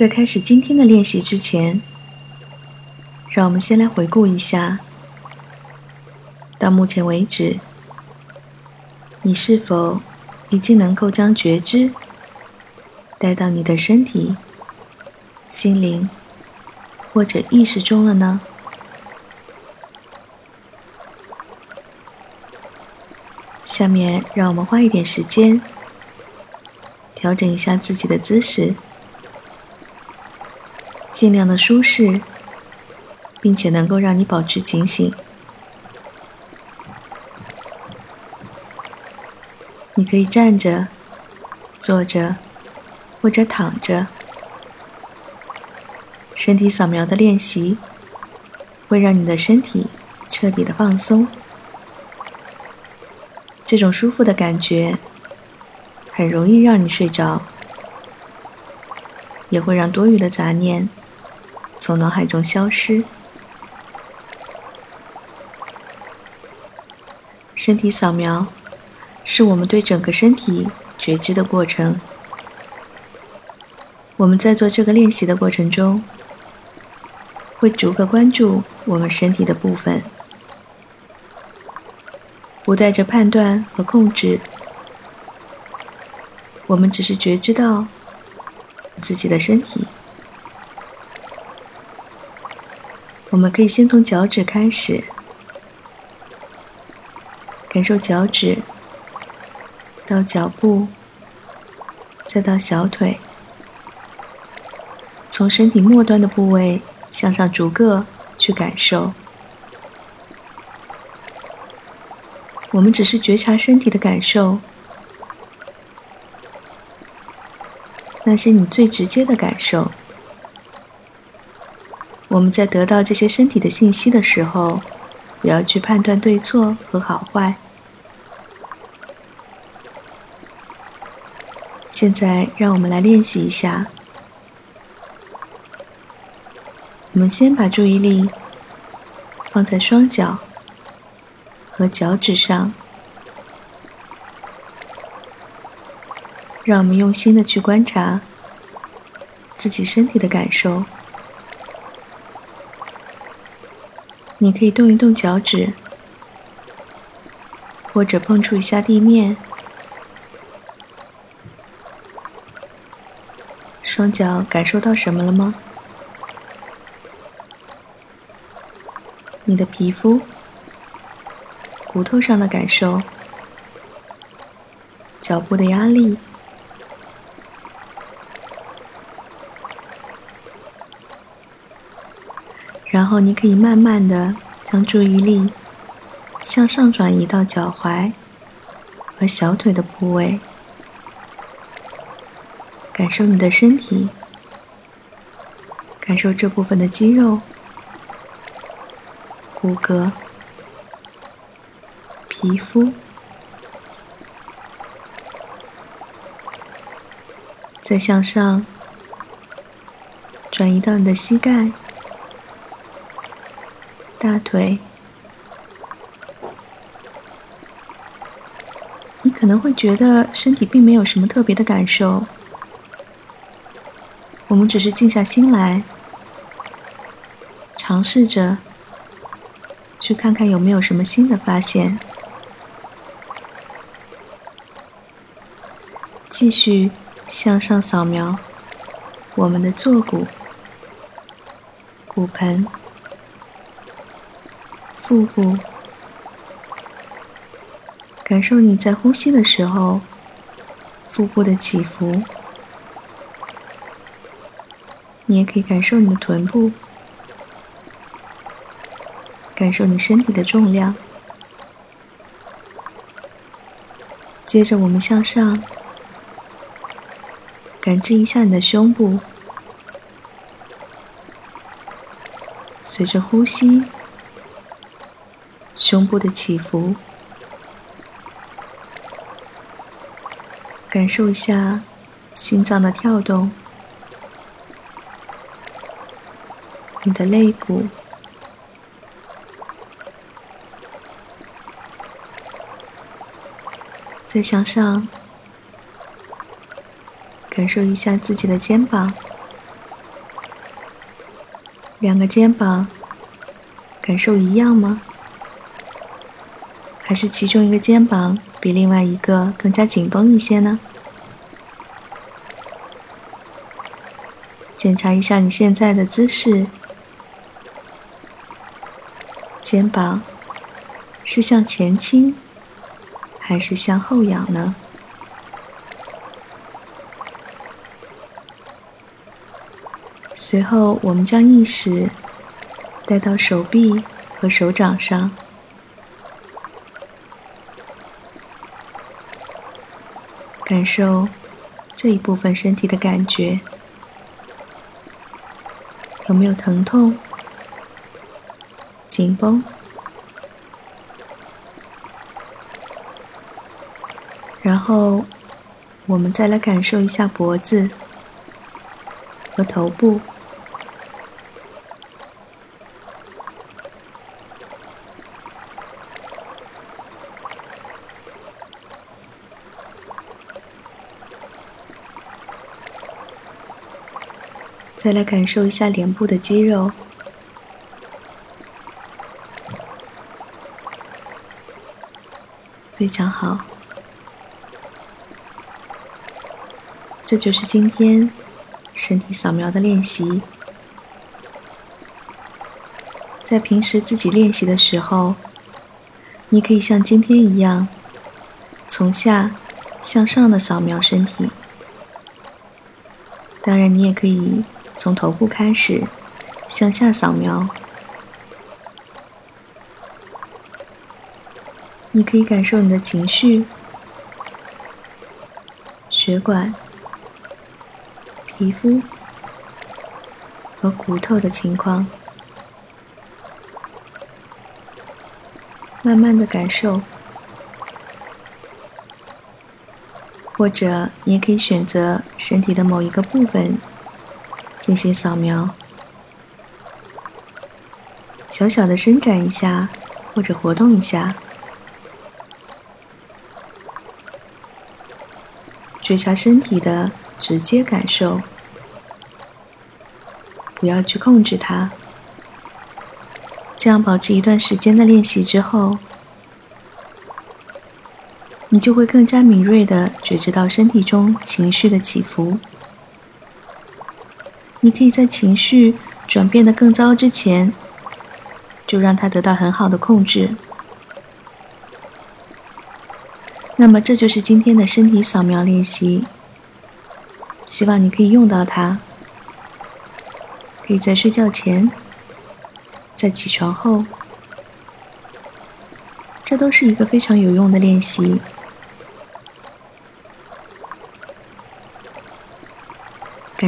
在开始今天的练习之前，让我们先来回顾一下，到目前为止，你是否已经能够将觉知带到你的身体、心灵或者意识中了呢？下面，让我们花一点时间，调整一下自己的姿势。尽量的舒适，并且能够让你保持警醒。你可以站着、坐着或者躺着。身体扫描的练习会让你的身体彻底的放松。这种舒服的感觉很容易让你睡着，也会让多余的杂念。从脑海中消失。身体扫描是我们对整个身体觉知的过程。我们在做这个练习的过程中，会逐个关注我们身体的部分，不带着判断和控制。我们只是觉知到自己的身体。我们可以先从脚趾开始，感受脚趾到脚部，再到小腿，从身体末端的部位向上逐个去感受。我们只是觉察身体的感受，那些你最直接的感受。我们在得到这些身体的信息的时候，不要去判断对错和好坏。现在，让我们来练习一下。我们先把注意力放在双脚和脚趾上，让我们用心的去观察自己身体的感受。你可以动一动脚趾，或者碰触一下地面。双脚感受到什么了吗？你的皮肤、骨头上的感受，脚部的压力。然后你可以慢慢的将注意力向上转移到脚踝和小腿的部位，感受你的身体，感受这部分的肌肉、骨骼、皮肤，再向上转移到你的膝盖。大腿，你可能会觉得身体并没有什么特别的感受。我们只是静下心来，尝试着去看看有没有什么新的发现。继续向上扫描我们的坐骨、骨盆。腹部，感受你在呼吸的时候腹部的起伏。你也可以感受你的臀部，感受你身体的重量。接着，我们向上，感知一下你的胸部，随着呼吸。胸部的起伏，感受一下心脏的跳动，你的肋骨，再向上，感受一下自己的肩膀、两个肩膀感受一样吗？还是其中一个肩膀比另外一个更加紧绷一些呢？检查一下你现在的姿势，肩膀是向前倾还是向后仰呢？随后，我们将意识带到手臂和手掌上，感受这一部分身体的感觉。有没有疼痛、紧绷？然后，我们再来感受一下脖子和头部，再来感受一下脸部的肌肉，非常好。这就是今天身体扫描的练习。在平时自己练习的时候，你可以像今天一样，从下向上的扫描身体。当然，你也可以从头部开始向下扫描。你可以感受你的情绪、血管。皮肤和骨头的情况，慢慢的感受，或者你也可以选择身体的某一个部分进行扫描，小小的伸展一下，或者活动一下，觉察身体的。直接感受，不要去控制它。这样保持一段时间的练习之后，你就会更加敏锐的觉知到身体中情绪的起伏。你可以在情绪转变的更糟之前，就让它得到很好的控制。那么，这就是今天的身体扫描练习。希望你可以用到它，可以在睡觉前，在起床后，这都是一个非常有用的练习。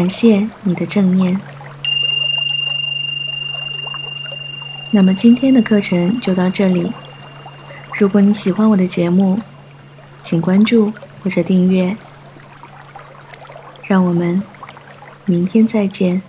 感谢你的正念。那么今天的课程就到这里。如果你喜欢我的节目，请关注或者订阅。让我们明天再见。